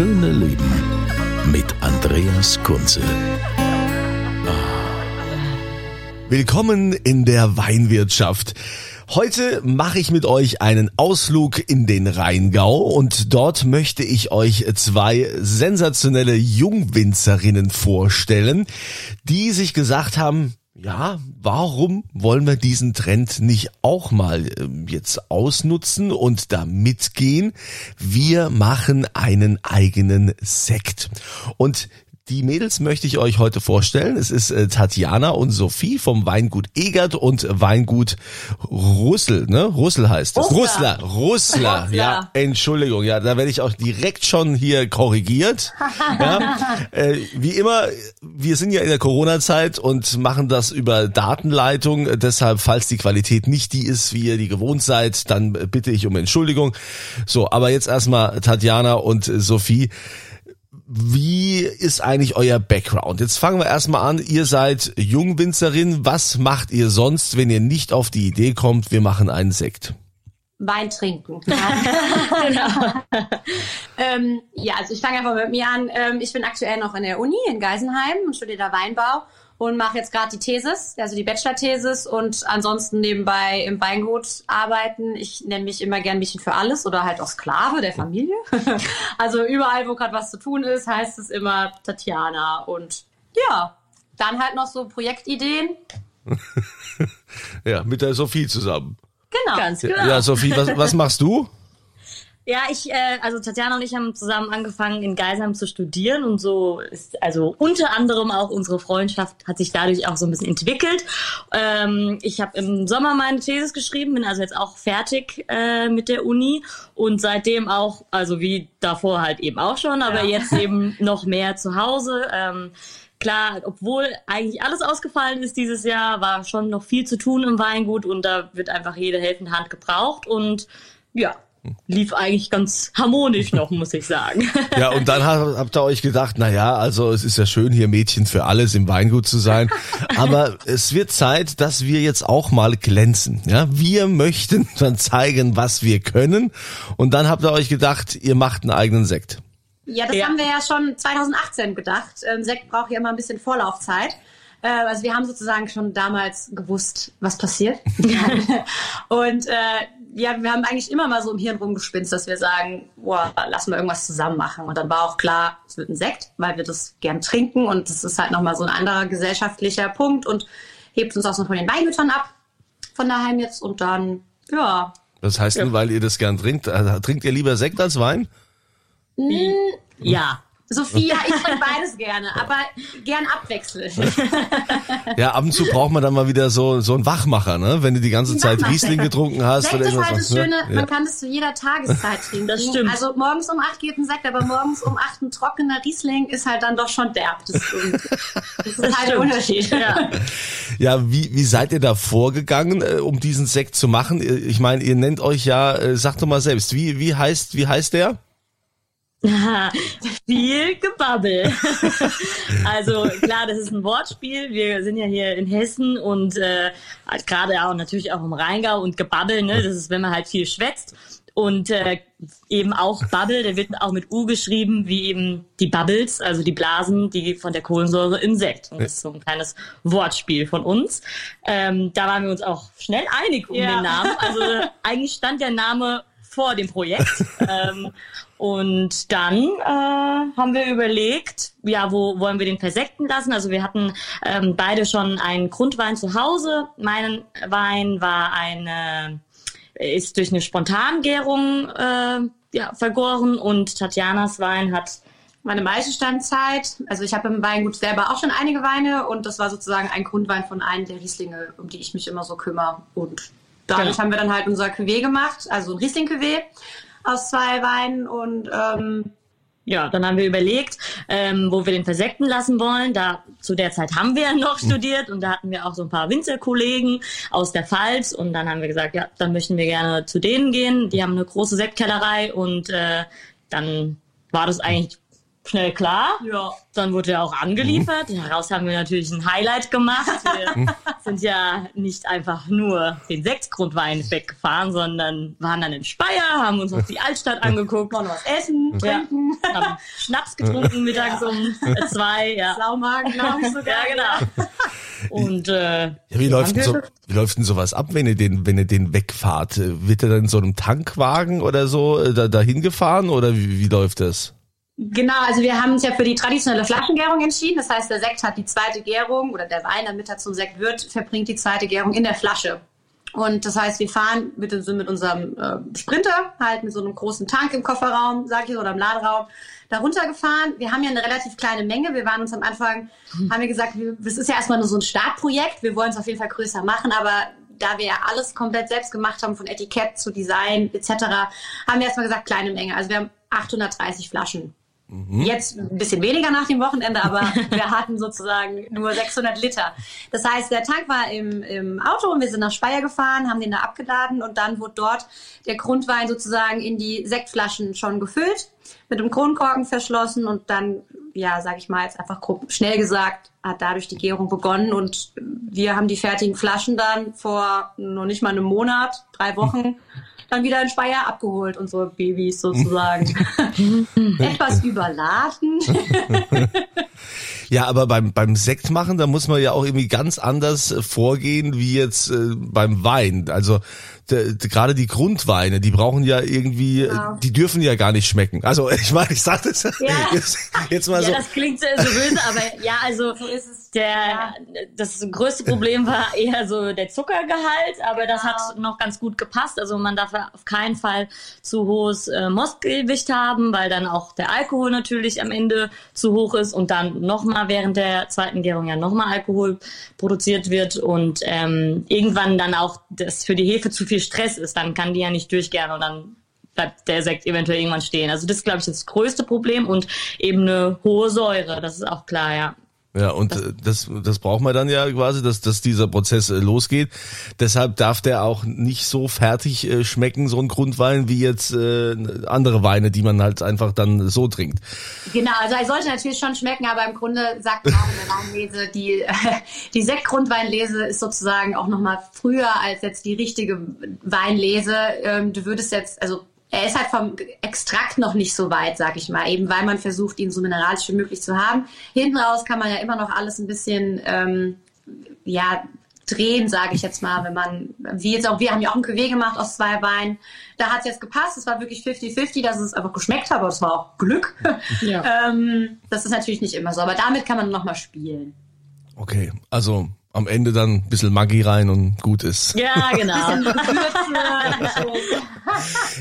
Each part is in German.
schöne Leben mit Andreas Kunze. Willkommen in der Weinwirtschaft. Heute mache ich mit euch einen Ausflug in den Rheingau und dort möchte ich euch zwei sensationelle Jungwinzerinnen vorstellen, die sich gesagt haben, ja, warum wollen wir diesen Trend nicht auch mal ähm, jetzt ausnutzen und da mitgehen? Wir machen einen eigenen Sekt. Und die Mädels möchte ich euch heute vorstellen. Es ist äh, Tatjana und Sophie vom Weingut Egert und Weingut Russel, ne? Russel heißt es. Russler, Russler, ja. Entschuldigung, ja, da werde ich auch direkt schon hier korrigiert. ja. äh, wie immer, wir sind ja in der Corona-Zeit und machen das über Datenleitung. Deshalb, falls die Qualität nicht die ist, wie ihr die gewohnt seid, dann bitte ich um Entschuldigung. So, aber jetzt erstmal Tatjana und Sophie. Wie ist eigentlich euer Background? Jetzt fangen wir erstmal an. Ihr seid Jungwinzerin. Was macht ihr sonst, wenn ihr nicht auf die Idee kommt, wir machen einen Sekt? Wein trinken. genau. ähm, ja, also ich fange einfach mit mir an. Ähm, ich bin aktuell noch in der Uni in Geisenheim und studiere da Weinbau und mache jetzt gerade die Thesis, also die Bachelor-Thesis und ansonsten nebenbei im Weingut arbeiten. Ich nenne mich immer gern Mädchen für alles oder halt auch Sklave der Familie. also überall, wo gerade was zu tun ist, heißt es immer Tatjana und ja, dann halt noch so Projektideen. ja, mit der Sophie zusammen. Genau. Ganz genau. Ja, Sophie, was, was machst du? Ja, ich, äh, also Tatjana und ich haben zusammen angefangen in Geisheim zu studieren und so ist also unter anderem auch unsere Freundschaft hat sich dadurch auch so ein bisschen entwickelt. Ähm, ich habe im Sommer meine Thesis geschrieben, bin also jetzt auch fertig äh, mit der Uni und seitdem auch, also wie davor halt eben auch schon, aber Ja. jetzt eben noch mehr zu Hause. Ähm, Klar, obwohl eigentlich alles ausgefallen ist dieses Jahr, war schon noch viel zu tun im Weingut und da wird einfach jede helfende Hand gebraucht und ja, lief eigentlich ganz harmonisch noch, muss ich sagen. Ja, und dann habt, habt ihr euch gedacht, na ja, also es ist ja schön, hier Mädchen für alles im Weingut zu sein. Aber es wird Zeit, dass wir jetzt auch mal glänzen. Ja, wir möchten dann zeigen, was wir können. Und dann habt ihr euch gedacht, ihr macht einen eigenen Sekt. Ja, das Ja. haben wir ja schon 2018 gedacht. Ähm, Sekt braucht ja immer ein bisschen Vorlaufzeit. Äh, also wir haben sozusagen schon damals gewusst, was passiert. und äh, ja, wir haben eigentlich immer mal so im Hirn rumgespinst, dass wir sagen, boah, lass mal irgendwas zusammen machen. Und dann war auch klar, es wird ein Sekt, weil wir das gern trinken und das ist halt nochmal so ein anderer gesellschaftlicher Punkt und hebt uns auch so von den Weingütern ab, von daheim jetzt und dann, ja, Das heißt nur, weil ihr das gern trinkt. äh, Trinkt ihr lieber Sekt als Wein? ja. Sophia, ich trinke beides gerne, aber gern abwechselnd. Ja, ab und zu braucht man dann mal wieder so, so einen Wachmacher, ne? Wenn du die ganze Zeit. Riesling getrunken hast Sekt oder ist halt das ne? Schöne, Ja. man kann das zu jeder Tageszeit trinken. Das stimmt. Also morgens um acht geht ein Sekt, aber morgens um acht ein trockener Riesling ist halt dann doch schon derb. Das, das ist halt der. Unterschied. Ja. Ja, wie, wie seid ihr da vorgegangen, äh, um diesen Sekt zu machen? Ihr- Ich meine, ihr nennt euch ja, äh, sagt doch mal selbst, wie, wie heißt, wie heißt der? Viel Gebabbel. also klar, das ist ein Wortspiel. Wir sind ja hier in Hessen und äh, halt gerade auch natürlich auch im Rheingau und Gebabbel, ne? Das ist, wenn man halt viel schwätzt. Und äh, eben auch Bubble, der wird auch mit U geschrieben, wie eben die Bubbles, also die Blasen, die von der Kohlensäure im Sekt. Und das ist so ein kleines Wortspiel von uns. Ähm, da waren wir uns auch schnell einig um Ja. den Namen. Also eigentlich stand der Name vor dem Projekt. ähm, und dann äh, haben wir überlegt, ja, wo wollen wir den versekten lassen? Also wir hatten ähm, beide schon einen Grundwein zu Hause. Mein Wein war eine ist durch eine Spontangärung äh, ja, vergoren und Tatjanas Wein hat meine Maischestandzeit. Also ich habe im Weingut selber auch schon einige Weine und das war sozusagen ein Grundwein von einem der Rieslinge, um die ich mich immer so kümmere. Und dadurch Genau. haben wir dann halt unser Cuvée gemacht, also ein Riesling-Cuvée aus zwei Weinen und ähm, Ja, dann haben wir überlegt, ähm, wo wir den versekten lassen wollen. Da zu der Zeit haben wir noch studiert und da hatten wir auch so ein paar Winzerkollegen aus der Pfalz und dann haben wir gesagt, ja, dann möchten wir gerne zu denen gehen. Die haben eine große Sektkellerei und äh, dann war das eigentlich schnell klar. Ja. Dann wurde er auch angeliefert. Daraus haben wir natürlich ein Highlight gemacht. Wir sind ja nicht einfach nur den Sektgrundwein weggefahren, sondern waren dann in Speyer, haben uns noch die Altstadt angeguckt, noch was essen, ja. trinken. Haben Schnaps getrunken mittags um äh, zwei, ja. Saumagen, glaube ich sogar. Ja, genau. Und äh, Ja, wie läuft denn so, wie läuft denn sowas ab, wenn ihr den, wenn ihr den wegfahrt? Wird er dann in so einem Tankwagen oder so äh, da, dahin gefahren oder wie, wie läuft das? Genau, also wir haben uns ja für die traditionelle Flaschengärung entschieden. Das heißt, der Sekt hat die zweite Gärung oder der Wein, damit er zum Sekt wird, verbringt die zweite Gärung in der Flasche. Und das heißt, wir fahren mit, mit unserem äh, Sprinter, halt mit so einem großen Tank im Kofferraum, sag ich, oder im Laderaum, da runtergefahren. Wir haben ja eine relativ kleine Menge. Wir waren uns am Anfang, haben wir gesagt, das ist ja erstmal nur so ein Startprojekt. Wir wollen es auf jeden Fall größer machen, aber da wir ja alles komplett selbst gemacht haben, von Etikett zu Design etc., haben wir erstmal gesagt, kleine Menge. Also wir haben 830 Flaschen. Jetzt ein bisschen weniger nach dem Wochenende, aber wir hatten sozusagen nur 600 Liter. Das heißt, der Tank war im, im Auto und wir sind nach Speyer gefahren, haben den da abgeladen und dann wurde dort der Grundwein sozusagen in die Sektflaschen schon gefüllt, mit dem Kronkorken verschlossen und dann, ja, sag ich mal jetzt einfach grob, schnell gesagt, hat dadurch die Gärung begonnen und wir haben die fertigen Flaschen dann vor noch nicht mal einem Monat, drei Wochen, dann wieder in Speyer abgeholt, unsere Babys sozusagen. Etwas überladen. Ja, aber beim, beim Sekt machen, da muss man ja auch irgendwie ganz anders vorgehen wie jetzt äh, beim Wein. Also gerade die Grundweine, die brauchen ja irgendwie, äh, die dürfen ja gar nicht schmecken. Also ich meine, ich sag das jetzt, jetzt mal ja, so. das klingt sehr so böse, aber ja, also der das größte Problem war eher so der Zuckergehalt, aber das hat noch ganz gut gepasst. Also man darf auf keinen Fall zu hohes äh, Mostgewicht haben, weil dann auch der Alkohol natürlich am Ende zu hoch ist und dann nochmal während der zweiten Gärung ja nochmal Alkohol produziert wird und ähm, irgendwann dann auch das für die Hefe zu viel Stress ist, dann kann die ja nicht durchgären und dann bleibt der Sekt eventuell irgendwann stehen. Also das ist, glaube ich, das größte Problem und eben eine hohe Säure, das ist auch klar, ja. Ja, und äh, das, das braucht man dann ja quasi, dass, dass dieser Prozess äh, losgeht. Deshalb darf der auch nicht so fertig äh, schmecken, so ein Grundwein, wie jetzt andere Weine, die man halt einfach dann so trinkt. Genau, also er sollte natürlich schon schmecken, aber im Grunde sagt man auch in der Weinlese, die, die Sektgrundweinlese ist sozusagen auch nochmal früher als jetzt die richtige Weinlese. Ähm, du würdest jetzt, also er ist halt vom Extrakt noch nicht so weit, sag ich mal, eben weil man versucht, ihn so mineralisch wie möglich zu haben. Hinten raus kann man ja immer noch alles ein bisschen, ähm, ja, drehen, sage ich jetzt mal, wenn man, wie jetzt auch, wir haben ja auch ein Cuvée gemacht aus zwei Weinen. Da hat es jetzt gepasst, es war wirklich 50-50, dass es einfach geschmeckt hat, aber es war auch Glück. ähm, das ist natürlich nicht immer so, aber damit kann man nochmal spielen. Okay, also am Ende dann ein bisschen Maggi rein und gut ist. Ja, genau.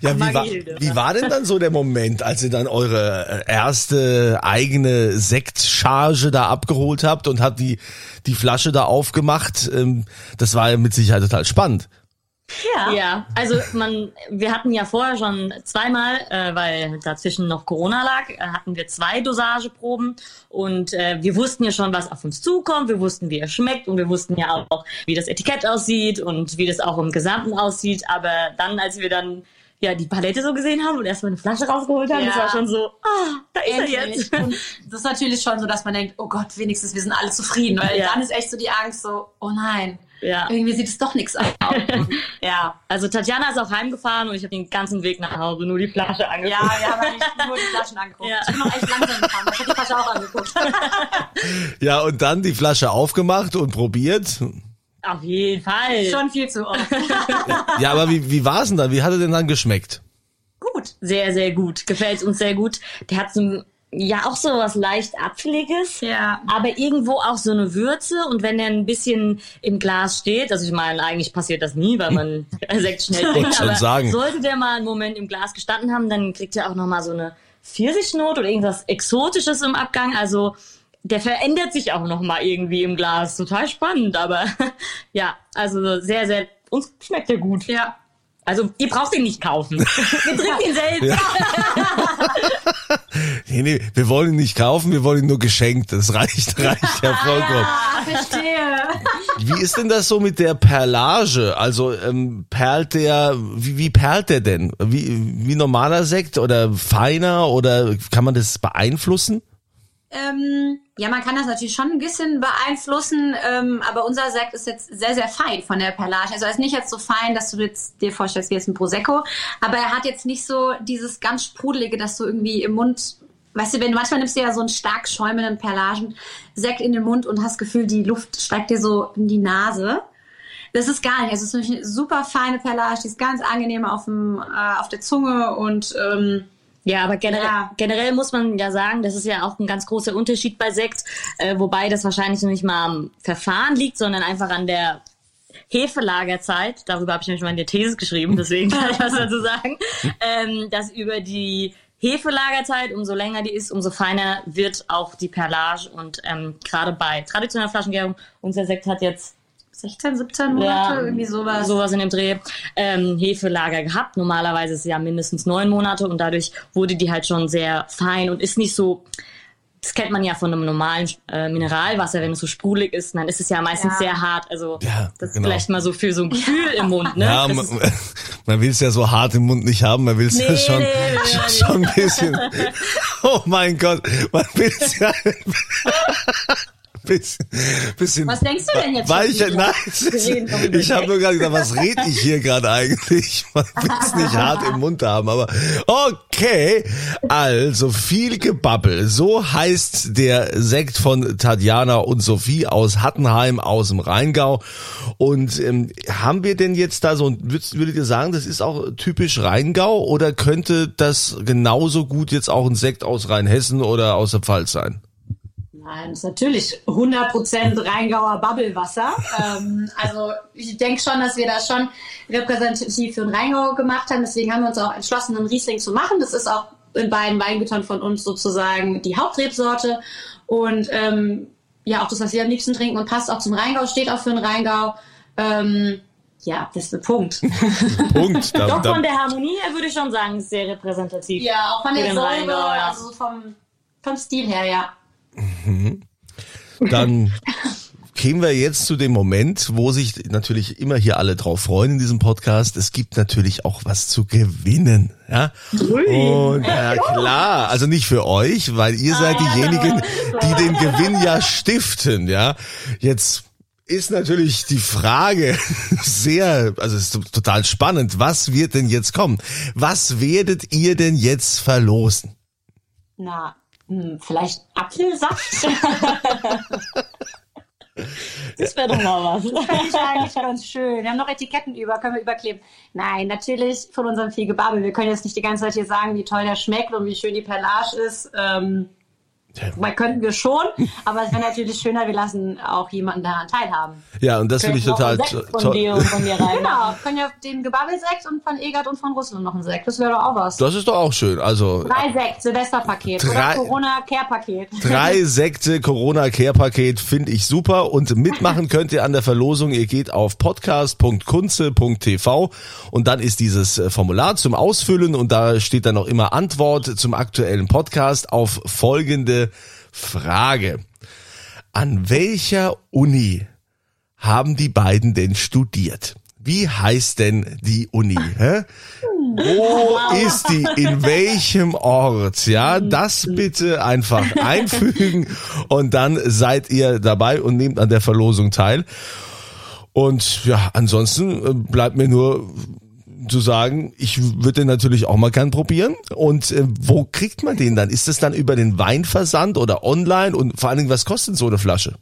Ja, wie war, wie war denn dann so der Moment, als ihr dann eure äh, erste eigene Sektcharge da abgeholt habt und habt die, die Flasche da aufgemacht? Ähm, Das war ja mit Sicherheit total spannend. Ja. Ja, also man, wir hatten ja vorher schon zweimal, äh, weil dazwischen noch Corona lag, äh, hatten wir zwei Dosageproben und äh, wir wussten ja schon, was auf uns zukommt, wir wussten, wie er schmeckt und wir wussten ja auch, wie das Etikett aussieht und wie das auch im Gesamten aussieht. Aber dann, als wir dann ja die Palette so gesehen haben und erstmal eine Flasche rausgeholt haben, Ja. das war schon so, ah, da ist er Endlich. jetzt. Und das ist natürlich schon so, dass man denkt, oh Gott, wenigstens wir sind alle zufrieden, weil Ja. dann ist echt so die Angst so, oh nein, Ja. irgendwie sieht es doch nichts aus. ja. Also Tatjana ist auch heimgefahren und ich habe den ganzen Weg nach Hause nur die Flasche angeguckt. Ja, wir haben eigentlich nur die Flaschen angeguckt. Ja. Ich bin noch echt langsam gefahren, ich habe die Flasche auch angeguckt. Ja, und dann die Flasche aufgemacht und probiert. Auf jeden Fall. Schon viel zu oft. Ja, aber wie, wie war's denn dann? Wie hat er denn dann geschmeckt? Gut. Sehr, sehr gut. Gefällt uns sehr gut. Der hat so ein ja auch so was leicht Apfeliges, Ja. aber irgendwo auch so eine Würze und wenn der ein bisschen im Glas steht, also ich meine, eigentlich passiert das nie, weil man Sekt schnell trinkt, aber sagen. sollte der mal einen Moment im Glas gestanden haben, dann kriegt er auch nochmal so eine Pfirsichnote oder irgendwas Exotisches im Abgang, also der verändert sich auch nochmal irgendwie im Glas, total spannend, aber ja, also sehr, sehr, uns schmeckt der gut. Ja. Also ihr braucht ihn nicht kaufen. Wir trinken ihn selbst. Nee, nee, wir wollen ihn nicht kaufen, wir wollen ihn nur geschenkt. Das reicht, reicht ja vollkommen. Ah, verstehe. Wie ist denn das so mit der Perlage? Also ähm, perlt der, wie, wie perlt der denn? Wie, wie normaler Sekt oder feiner oder kann man das beeinflussen? Ähm, ja, man kann das natürlich schon ein bisschen beeinflussen, ähm, aber unser Sekt ist jetzt sehr, sehr fein von der Perlage. Also er ist nicht jetzt so fein, dass du jetzt dir vorstellst, wie jetzt ein Prosecco, aber er hat jetzt nicht so dieses ganz sprudelige, dass du irgendwie im Mund, weißt du, wenn du manchmal nimmst du ja so einen stark schäumenden Perlagensekt in den Mund und hast das Gefühl, die Luft steigt dir so in die Nase. Das ist gar nicht. Es ist nämlich eine super feine Perlage, die ist ganz angenehm auf, dem, äh, auf der Zunge und ähm, Ja, aber generell, Ja. generell muss man ja sagen, das ist ja auch ein ganz großer Unterschied bei Sekt, äh, wobei das wahrscheinlich noch nicht mal am Verfahren liegt, sondern einfach an der Hefelagerzeit. Darüber habe ich nämlich mal in der These geschrieben, deswegen kann ich was dazu sagen. Ähm, dass über die Hefelagerzeit, umso länger die ist, umso feiner wird auch die Perlage. Und ähm, gerade bei traditioneller Flaschengärung, unser Sekt hat jetzt 16, 17 Monate, irgendwie sowas. Sowas in dem Dreh. Ähm, Hefelager gehabt. Normalerweise ist es ja mindestens neun Monate und dadurch wurde die halt schon sehr fein und ist nicht so. Das kennt man ja von einem normalen äh, Mineralwasser, wenn es so sprudelig ist, dann ist es ja meistens Ja. sehr hart. Also Ja, das ist genau. vielleicht mal so für so ein Gefühl im Mund, ne? Ja, Das man, man will es ja so hart im Mund nicht haben, man will es ja Nee, schon, nee, nee, schon, nee. schon ein bisschen. Oh mein Gott, man will es ja bisschen, bisschen Was denkst du denn jetzt weicher. wieder? Nein, über ich habe nur gerade gedacht, was rede ich hier gerade eigentlich? Man will es nicht hart im Mund haben, aber okay. Also viel Gebabbel. So heißt der Sekt von Tatjana und Sophie aus Hattenheim aus dem Rheingau. Und ähm, haben wir denn jetzt da so, würdet, würdet ihr sagen, das ist auch typisch Rheingau oder könnte das genauso gut jetzt auch ein Sekt aus Rheinhessen oder aus der Pfalz sein? Nein, das ist natürlich 100% Rheingauer Bubblewasser. ähm, also ich denke schon, dass wir das schon repräsentativ für den Rheingau gemacht haben. Deswegen haben wir uns auch entschlossen, einen Riesling zu machen. Das ist auch in beiden Weingütern von uns sozusagen die Hauptrebsorte. Und ähm, ja, auch das, was wir am liebsten trinken und passt auch zum Rheingau, steht auch für den Rheingau. Ähm, ja, das ist der Punkt. Punkt. Da, Doch da, von der Harmonie her würde ich schon sagen, ist sehr repräsentativ. ja, auch von der Säure, also so vom, vom Stil her, ja. Dann kämen wir jetzt zu dem Moment, wo sich natürlich immer hier alle drauf freuen in diesem Podcast. Es gibt natürlich auch was zu gewinnen. Ja? Und ja klar, also nicht für euch, weil ihr seid diejenigen, die den Gewinn ja stiften. Ja, jetzt ist natürlich die Frage sehr, also es ist total spannend. Was wird denn jetzt kommen? Was werdet ihr denn jetzt verlosen? Na, hm, vielleicht Apfelsaft? Das wäre doch mal was. Finde ich eigentlich ganz schön. Wir haben noch Etiketten über, können wir überkleben. Nein, natürlich von unserem viel Gebabbel. Wir können jetzt nicht die ganze Zeit hier sagen, wie toll der schmeckt und wie schön die Perlage ist. Ähm, Wobei könnten wir schon, aber es wäre natürlich schöner, wir lassen auch jemanden daran teilhaben. Ja, und das finde ich total toll. Genau, können ja den Gebabbelsekt und von Egert und von Russland noch einen Sekt. Das wäre doch auch was. Das ist doch auch schön. Also Drei Sekt, Silvesterpaket Drei- oder Corona-Care-Paket. Drei Sekte Corona Care Paket finde ich super und mitmachen könnt ihr an der Verlosung. Ihr geht auf podcast.kunze.tv und dann ist dieses Formular zum Ausfüllen und da steht dann noch immer Antwort zum aktuellen Podcast auf folgende Frage. An welcher Uni haben die beiden denn studiert? Wie heißt denn die Uni? Hä? Wo ist die? In welchem Ort? Ja, das bitte einfach einfügen und dann seid ihr dabei und nehmt an der Verlosung teil. Und ja, ansonsten äh, bleibt mir nur zu sagen, ich würde den natürlich auch mal gern probieren. Und äh, wo kriegt man den dann? Ist das dann über den Weinversand oder online? Und vor allen Dingen, was kostet so eine Flasche?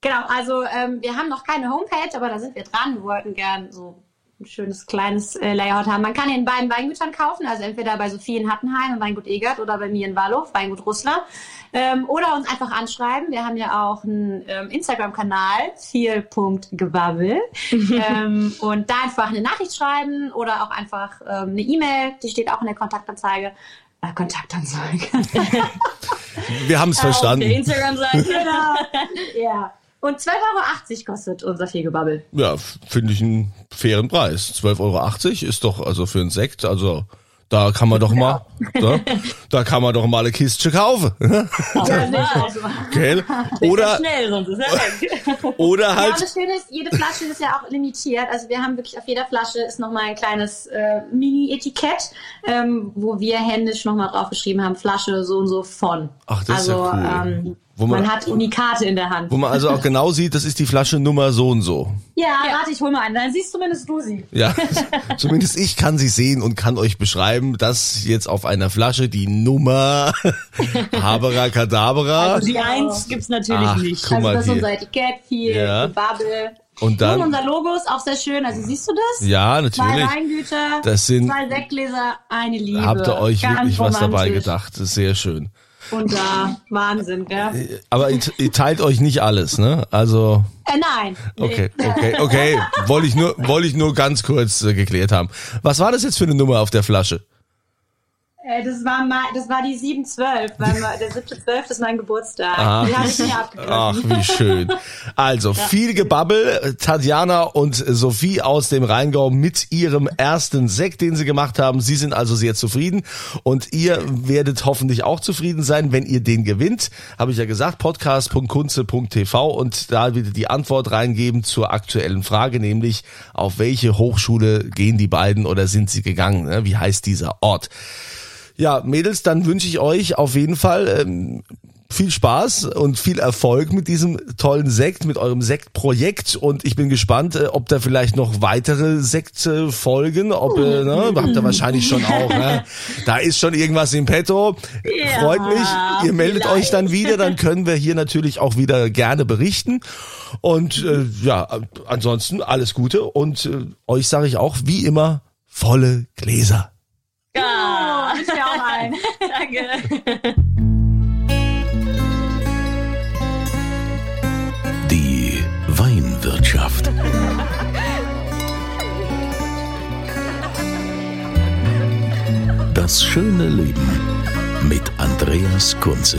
Genau, also ähm, wir haben noch keine Homepage, aber da sind wir dran. Wir wollten gern so ein schönes kleines äh, Layout haben. Man kann ihn in beiden Weingütern kaufen, also entweder bei Sophie in Hattenheim im Weingut Egert oder bei mir in Wallow, Weingut Russler. Ähm, oder uns einfach anschreiben. Wir haben ja auch einen ähm, Instagram-Kanal, viel.gewabbel. ähm, und da einfach eine Nachricht schreiben oder auch einfach ähm, eine E-Mail, die steht auch in der Kontaktanzeige. Äh, Kontaktanzeige. Wir haben es der verstanden. Instagram-Seite. genau. ja. Und 12,80 Euro kostet unser Fehlgebabbel. Ja, finde ich einen fairen Preis. 12,80 Euro ist doch also für einen Sekt, also da kann man doch mal, da, da kann man doch mal eine Kiste kaufen. Gell? Oder, Schnell, sonst ist er oder Ja, halt, das Schöne ist, jede Flasche ist ja auch limitiert. Also wir haben wirklich auf jeder Flasche ist nochmal ein kleines äh, Mini-Etikett, ähm, wo wir händisch nochmal draufgeschrieben haben, Flasche so und so von. Ach, das ist ja also cool. ähm, man- man, hat Unikate in der Hand. wo man also auch genau sieht, das ist die Flasche Nummer so und so. Ja, warte, ich hol mal einen. Dann siehst zumindest du sie. Ja, zumindest ich kann sie sehen und kann euch beschreiben, dass jetzt auf einer Flasche die Nummer Habera Kadabra Also die Eins gibt's natürlich Ach, nicht. guck Also mal das ist hier. unser Etikett, viel Ja. Gebabbel. Und dann- Und unser Logo ist auch sehr schön. Also siehst du das? Ja, Zwei natürlich. Weingüter, Das sind- zwei Sektgläser, eine Liebe. Habt ihr euch Ganz wirklich was dabei romantisch. gedacht? Das ist sehr schön. Und da Wahnsinn, gell? Aber ihr, ihr teilt euch nicht alles, ne? Also, Äh, nein. okay, okay, okay. Wollte ich nur, wollte ich nur ganz kurz äh, geklärt haben. Was war das jetzt für eine Nummer auf der Flasche? Äh, das war mal, das war die 712, weil ma- der 7.12. ist mein Geburtstag. Ah. Die habe ich mir abgegriffen. Ach, wie schön. Also, viel Gebabbel. Tatjana und Sophie aus dem Rheingau mit ihrem ersten Sekt, den sie gemacht haben. Sie sind also sehr zufrieden und ihr werdet hoffentlich auch zufrieden sein, wenn ihr den gewinnt. Habe ich ja gesagt, podcast.kunze.tv und da wieder die Antwort reingeben zur aktuellen Frage, nämlich auf welche Hochschule gehen die beiden oder sind sie gegangen? ne? Wie heißt dieser Ort? Ja, Mädels, dann wünsche ich euch auf jeden Fall ähm, viel Spaß und viel Erfolg mit diesem tollen Sekt, mit eurem Sektprojekt und ich bin gespannt, äh, ob da vielleicht noch weitere Sekte folgen, ob, äh, ne, habt ihr wahrscheinlich schon auch, ne? Da ist schon irgendwas im Petto. Ja, Freut mich, ihr meldet vielleicht. euch dann wieder, dann können wir hier natürlich auch wieder gerne berichten und äh, ja, ansonsten alles Gute und äh, euch sage ich auch wie immer volle Gläser. Ein. danke. Die Weinwirtschaft. Das schöne Leben mit Andreas Kunze.